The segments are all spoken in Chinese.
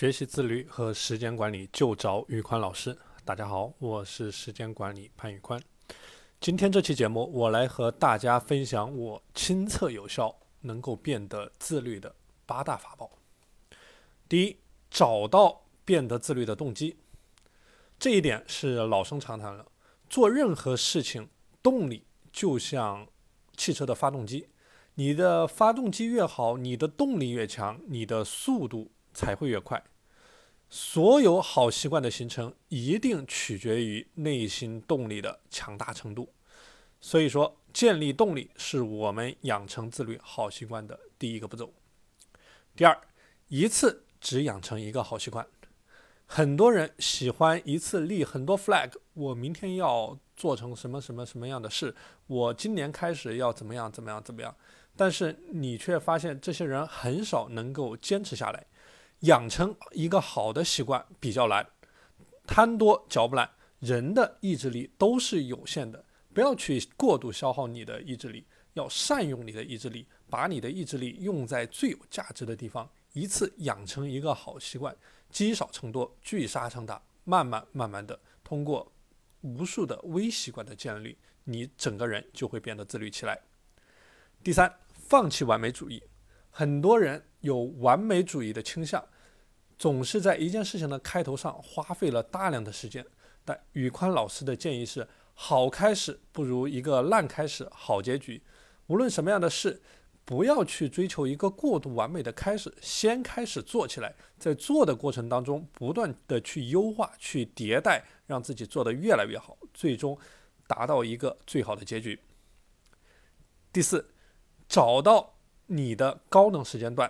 学习自律和时间管理就找宇宽老师。大家好，我是时间管理潘宇宽。今天这期节目，我来和大家分享我亲测有效、能够变得自律的八大法宝。第一，找到变得自律的动机。这一点是老生常谈了。做任何事情，动力就像汽车的发动机，你的发动机越好，你的动力越强，你的速度。才会越快。所有好习惯的形成，一定取决于内心动力的强大程度。所以说，建立动力是我们养成自律好习惯的第一个步骤。第二，一次只养成一个好习惯。很多人喜欢一次立很多 flag，我明天要做成什么什么什么样的事，我今年开始要怎么样怎么样怎么样。但是你却发现，这些人很少能够坚持下来。养成一个好的习惯比较难，贪多嚼不烂。人的意志力都是有限的，不要去过度消耗你的意志力，要善用你的意志力，把你的意志力用在最有价值的地方。一次养成一个好习惯，积少成多，聚沙成塔，慢慢慢慢的，通过无数的微习惯的建立，你整个人就会变得自律起来。第三，放弃完美主义。很多人有完美主义的倾向，总是在一件事情的开头上花费了大量的时间。但宇宽老师的建议是：好开始不如一个烂开始好结局。无论什么样的事，不要去追求一个过度完美的开始，先开始做起来，在做的过程当中不断的去优化、去迭代，让自己做得越来越好，最终达到一个最好的结局。第四，找到。你的高能时间段，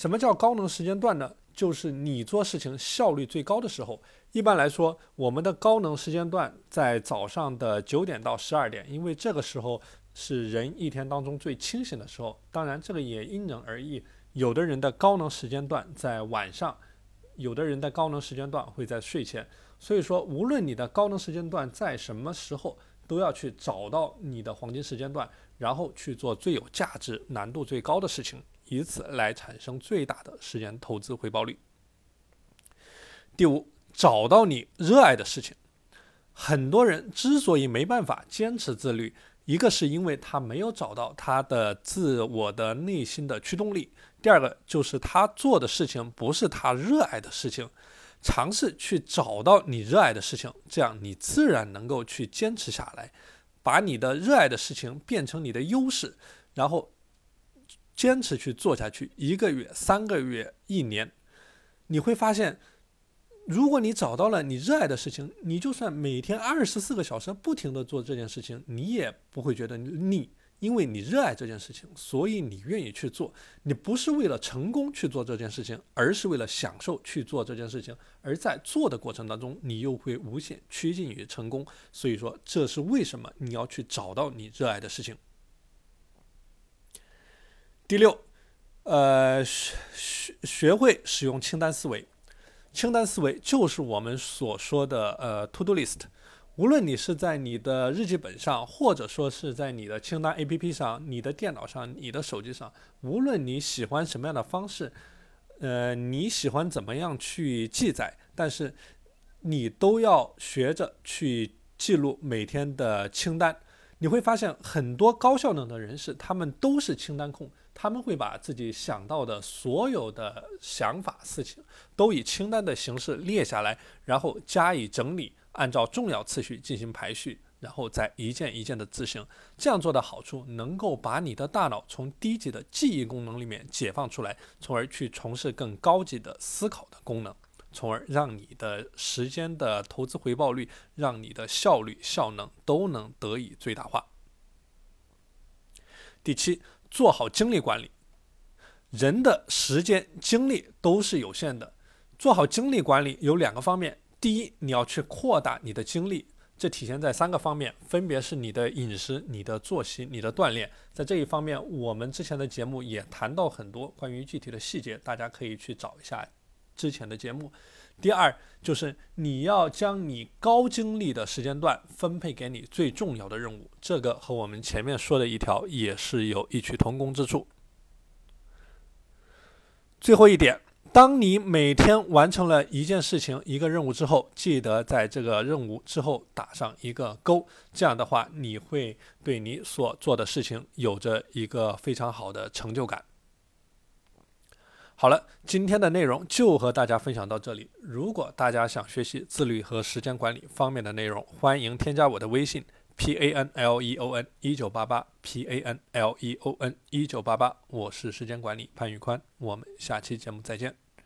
什么叫高能时间段呢？就是你做事情效率最高的时候。一般来说，我们的高能时间段在早上的九点到十二点，因为这个时候是人一天当中最清醒的时候。当然，这个也因人而异，有的人的高能时间段在晚上，有的人的高能时间段会在睡前。所以说，无论你的高能时间段在什么时候。都要去找到你的黄金时间段，然后去做最有价值、难度最高的事情，以此来产生最大的时间投资回报率。第五，找到你热爱的事情。很多人之所以没办法坚持自律，一个是因为他没有找到他的自我的内心的驱动力，第二个就是他做的事情不是他热爱的事情。尝试去找到你热爱的事情，这样你自然能够去坚持下来，把你的热爱的事情变成你的优势，然后坚持去做下去。一个月、三个月、一年，你会发现，如果你找到了你热爱的事情，你就算每天二十四个小时不停的做这件事情，你也不会觉得腻。因为你热爱这件事情，所以你愿意去做。你不是为了成功去做这件事情，而是为了享受去做这件事情。而在做的过程当中，你又会无限趋近于成功。所以说，这是为什么你要去找到你热爱的事情。第六，呃，学学学会使用清单思维。清单思维就是我们所说的呃 to do list。无论你是在你的日记本上，或者说是在你的清单 APP 上、你的电脑上、你的手机上，无论你喜欢什么样的方式，呃，你喜欢怎么样去记载，但是你都要学着去记录每天的清单。你会发现，很多高效能的人士，他们都是清单控，他们会把自己想到的所有的想法、事情，都以清单的形式列下来，然后加以整理。按照重要次序进行排序，然后再一件一件的执行。这样做的好处，能够把你的大脑从低级的记忆功能里面解放出来，从而去从事更高级的思考的功能，从而让你的时间的投资回报率，让你的效率效能都能得以最大化。第七，做好精力管理。人的时间精力都是有限的，做好精力管理有两个方面。第一，你要去扩大你的精力，这体现在三个方面，分别是你的饮食、你的作息、你的锻炼。在这一方面，我们之前的节目也谈到很多关于具体的细节，大家可以去找一下之前的节目。第二，就是你要将你高精力的时间段分配给你最重要的任务，这个和我们前面说的一条也是有异曲同工之处。最后一点，当你每天完成了一件事情、一个任务之后，记得在这个任务之后打上一个勾。这样的话，你会对你所做的事情有着一个非常好的成就感。好了，今天的内容就和大家分享到这里。如果大家想学习自律和时间管理方面的内容，欢迎添加我的微信。P A N L E O N 一九八八，P A N L E O N 一九八八，我是时间管理潘宇宽，我们下期节目再见。